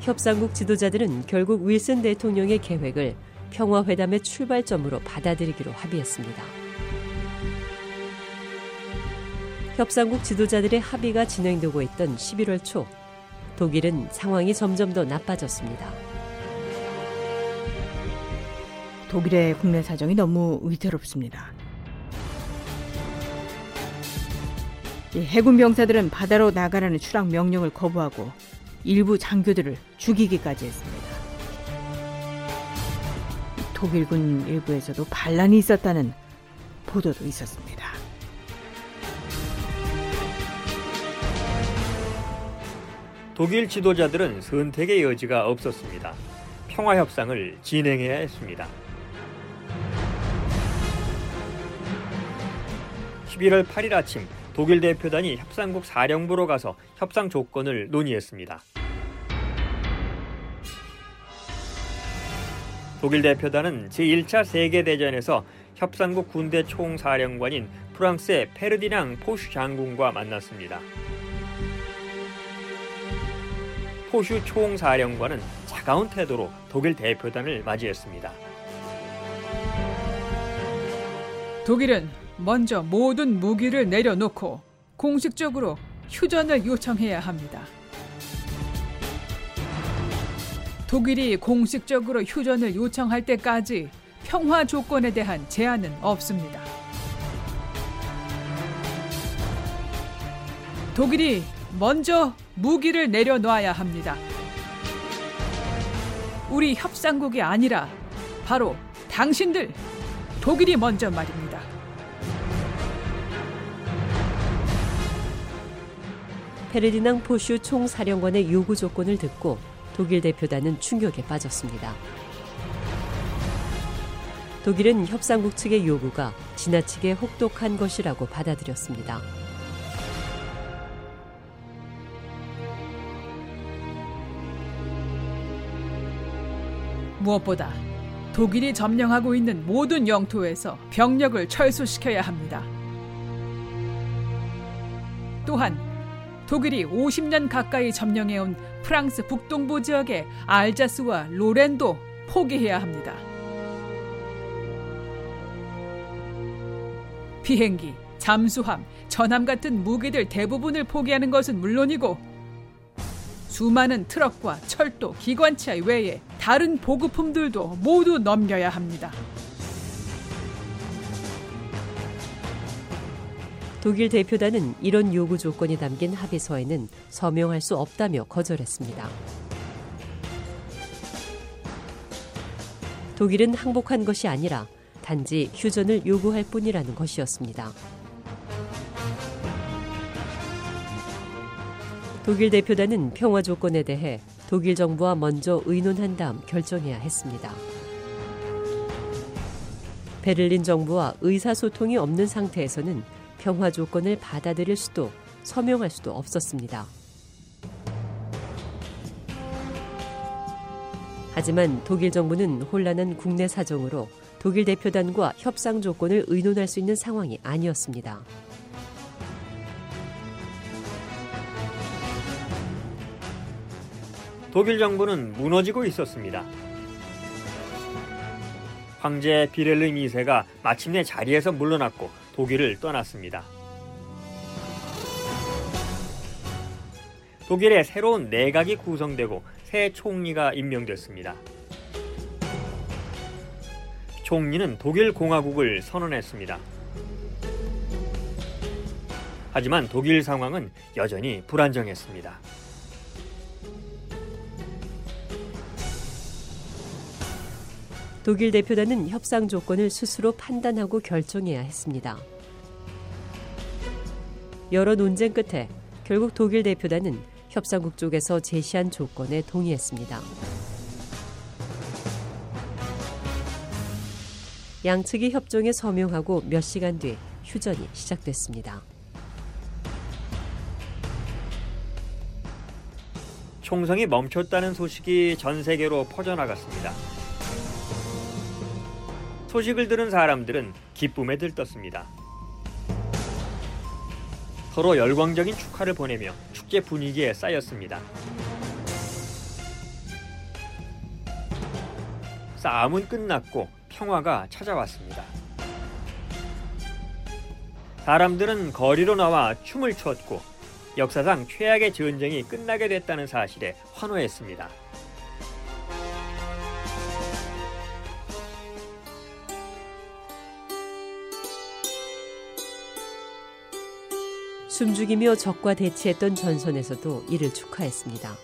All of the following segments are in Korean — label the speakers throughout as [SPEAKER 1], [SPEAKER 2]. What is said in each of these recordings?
[SPEAKER 1] 협상국 지도자들은 결국 윌슨 대통령의 계획을 평화회담의 출발점으로 받아들이기로 합의했습니다. 협상국 지도자들의 합의가 진행되고 있던 11월 초, 독일은 상황이 점점 더 나빠졌습니다.
[SPEAKER 2] 독일의 국내 사정이 너무 위태롭습니다. 해군 병사들은 바다로 나가라는 추락 명령을 거부하고 일부 장교들을 죽이기까지 했습니다. 독일군 일부에서도 반란이 있었다는 보도도 있었습니다.
[SPEAKER 3] 독일 지도자들은 선택의 여지가 없었습니다. 평화 협상을 진행해야 했습니다. 11월 8일 아침 독일 대표단이 협상국 사령부로 가서 협상 조건을 논의했습니다. 독일 대표단은 제1차 세계대전에서 협상국 군대 총사령관인 프랑스의 페르디낭 포슈 장군과 만났습니다. 포슈 총사령관은 차가운 태도로 독일 대표단을 맞이했습니다.
[SPEAKER 4] 독일은 먼저 모든 무기를 내려놓고 공식적으로 휴전을 요청해야 합니다. 독일이 공식적으로 휴전을 요청할 때까지 평화 조건에 대한 제한은 없습니다. 독일이 먼저 무기를 내려놔야 합니다. 우리 협상국이 아니라 바로 당신들 독일이 먼저 말입니다.
[SPEAKER 1] 페르디낭 포슈 총사령관의 요구 조건을 듣고 독일 대표단은 충격에 빠졌습니다. 독일은 협상국 측의 요구가 지나치게 혹독한 것이라고 받아들였습니다.
[SPEAKER 4] 무엇보다 독일이 점령하고 있는 모든 영토에서 병력을 철수시켜야 합니다. 또한 독일이 50년 가까이 점령해온 프랑스 북동부 지역의 알자스와 로렌도 포기해야 합니다. 비행기, 잠수함, 전함 같은 무기들 대부분을 포기하는 것은 물론이고 수많은 트럭과 철도, 기관차 외에 다른 보급품들도 모두 넘겨야 합니다.
[SPEAKER 1] 독일 대표단은 이런 요구 조건이 담긴 합의서에는 서명할 수 없다며 거절했습니다. 독일은 항복한 것이 아니라 단지 휴전을 요구할 뿐이라는 것이었습니다. 독일 대표단은 평화 조건에 대해 독일 정부와 먼저 의논한 다음 결정해야 했습니다. 베를린 정부와 의사소통이 없는 상태에서는 평화 조건을 받아들일 수도 서명할 수도 없었습니다. 하지만 독일 정부는 혼란한 국내 사정으로 독일 대표단과 협상 조건을 의논할 수 있는 상황이 아니었습니다.
[SPEAKER 3] 독일 정부는 무너지고 있었습니다. 황제 비렐름 2세가 마침내 자리에서 물러났고 독일을 떠났습니다. 독일의 새로운 내각이 구성되고 새 총리가 임명됐습니다. 총리는 독일 공화국을 선언했습니다. 하지만 독일 상황은 여전히 불안정했습니다.
[SPEAKER 1] 독일 대표단은 협상 조건을 스스로 판단하고 결정해야 했습니다. 여러 논쟁 끝에 결국 독일 대표단은 협상국 쪽에서 제시한 조건에 동의했습니다. 양측이 협정에 서명하고 몇 시간 뒤 휴전이 시작됐습니다.
[SPEAKER 3] 총성이 멈췄다는 소식이 전 세계로 퍼져나갔습니다. 소식을 들은 사람들은 기쁨에 들떴습니다. 서로 열광적인 축하를 보내며 축제 분위기에 쌓였습니다. 싸움은 끝났고 평화가 찾아왔습니다. 사람들은 거리로 나와 춤을 췄고 역사상 최악의 전쟁이 끝나게 됐다는 사실에 환호했습니다.
[SPEAKER 1] 숨죽이며 적과 대치했던 전선에서도 이를 축하했습니다.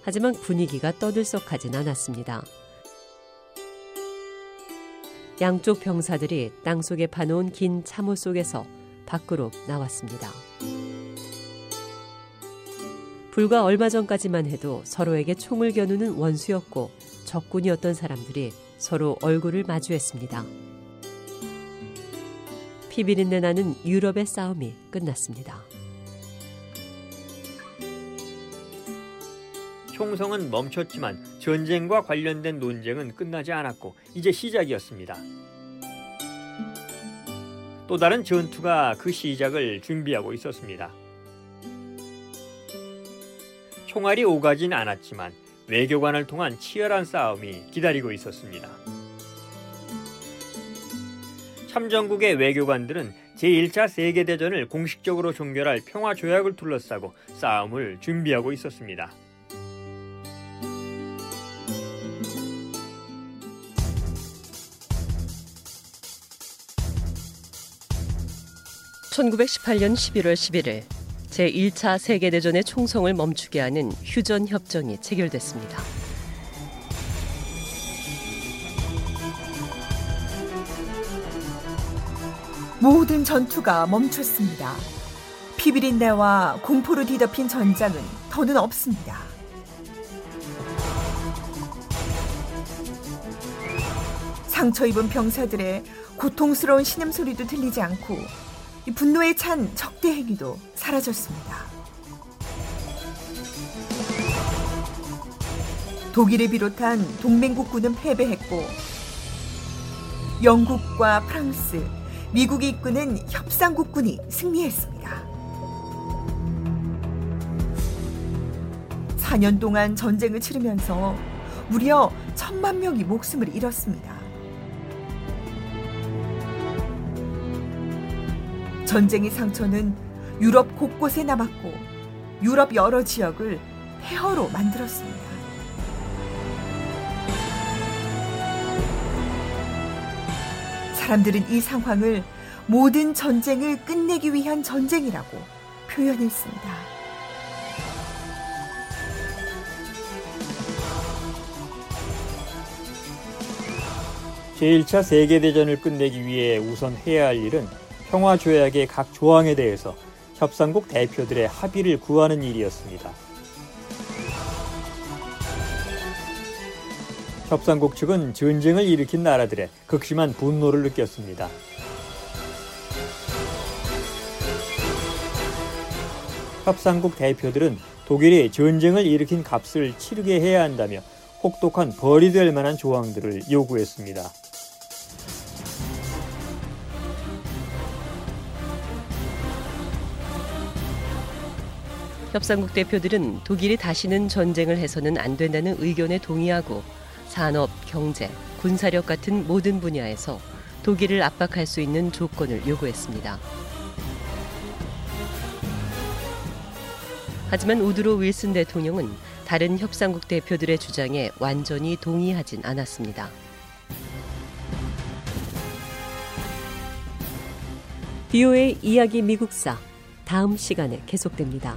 [SPEAKER 1] 하지만 분위기가 떠들썩하진 않았습니다. 양쪽 병사들이 땅속에 파놓은 긴 참호 속에서 밖으로 나왔습니다. 불과 얼마 전까지만 해도 서로에게 총을 겨누는 원수였고 적군이었던 사람들이 서로 얼굴을 마주했습니다. 피비린내 나는 유럽의 싸움이 끝났습니다.
[SPEAKER 3] 총성은 멈췄지만 전쟁과 관련된 논쟁은 끝나지 않았고 이제 시작이었습니다. 또 다른 전투가 그 시작을 준비하고 있었습니다. 총알이 오가진 않았지만 외교관을 통한 치열한 싸움이 기다리고 있었습니다. 참전국의 외교관들은 제1차 세계대전을 공식적으로 종결할 평화조약을 둘러싸고 싸움을 준비하고 있었습니다.
[SPEAKER 1] 1918년 11월 11일 제1차 세계대전의 총성을 멈추게 하는 휴전 협정이 체결됐습니다.
[SPEAKER 5] 모든 전투가 멈췄습니다. 피비린내와 공포로 뒤덮인 전장은 더는 없습니다. 상처 입은 병사들의 고통스러운 신음소리도 들리지 않고 분노에 찬 적대 행위도 사라졌습니다. 독일을 비롯한 동맹국군은 패배했고 영국과 프랑스, 미국이 이끄는 협상국군이 승리했습니다. 4년 동안 전쟁을 치르면서 무려 천만 명이 목숨을 잃었습니다. 전쟁의 상처는 유럽 곳곳에 남았고 유럽 여러 지역을 폐허로 만들었습니다. 사람들은 이 상황을 모든 전쟁을 끝내기 위한 전쟁이라고 표현했습니다.
[SPEAKER 3] 제1차 세계대전을 끝내기 위해 우선 해야 할 일은 평화조약의 각 조항에 대해서 협상국 대표들의 합의를 구하는 일이었습니다. 협상국 측은 전쟁을 일으킨 나라들의 극심한 분노를 느꼈습니다. 협상국 대표들은 독일이 전쟁을 일으킨 값을 치르게 해야 한다며 혹독한 벌이 될 만한 조항들을 요구했습니다.
[SPEAKER 1] 협상국 대표들은 독일이 다시는 전쟁을 해서는 안 된다는 의견에 동의하고 산업, 경제, 군사력 같은 모든 분야에서 독일을 압박할 수 있는 조건을 요구했습니다. 하지만 우드로 윌슨 대통령은 다른 협상국 대표들의 주장에 완전히 동의하진 않았습니다. 비오의 이야기 미국사 다음 시간에 계속됩니다.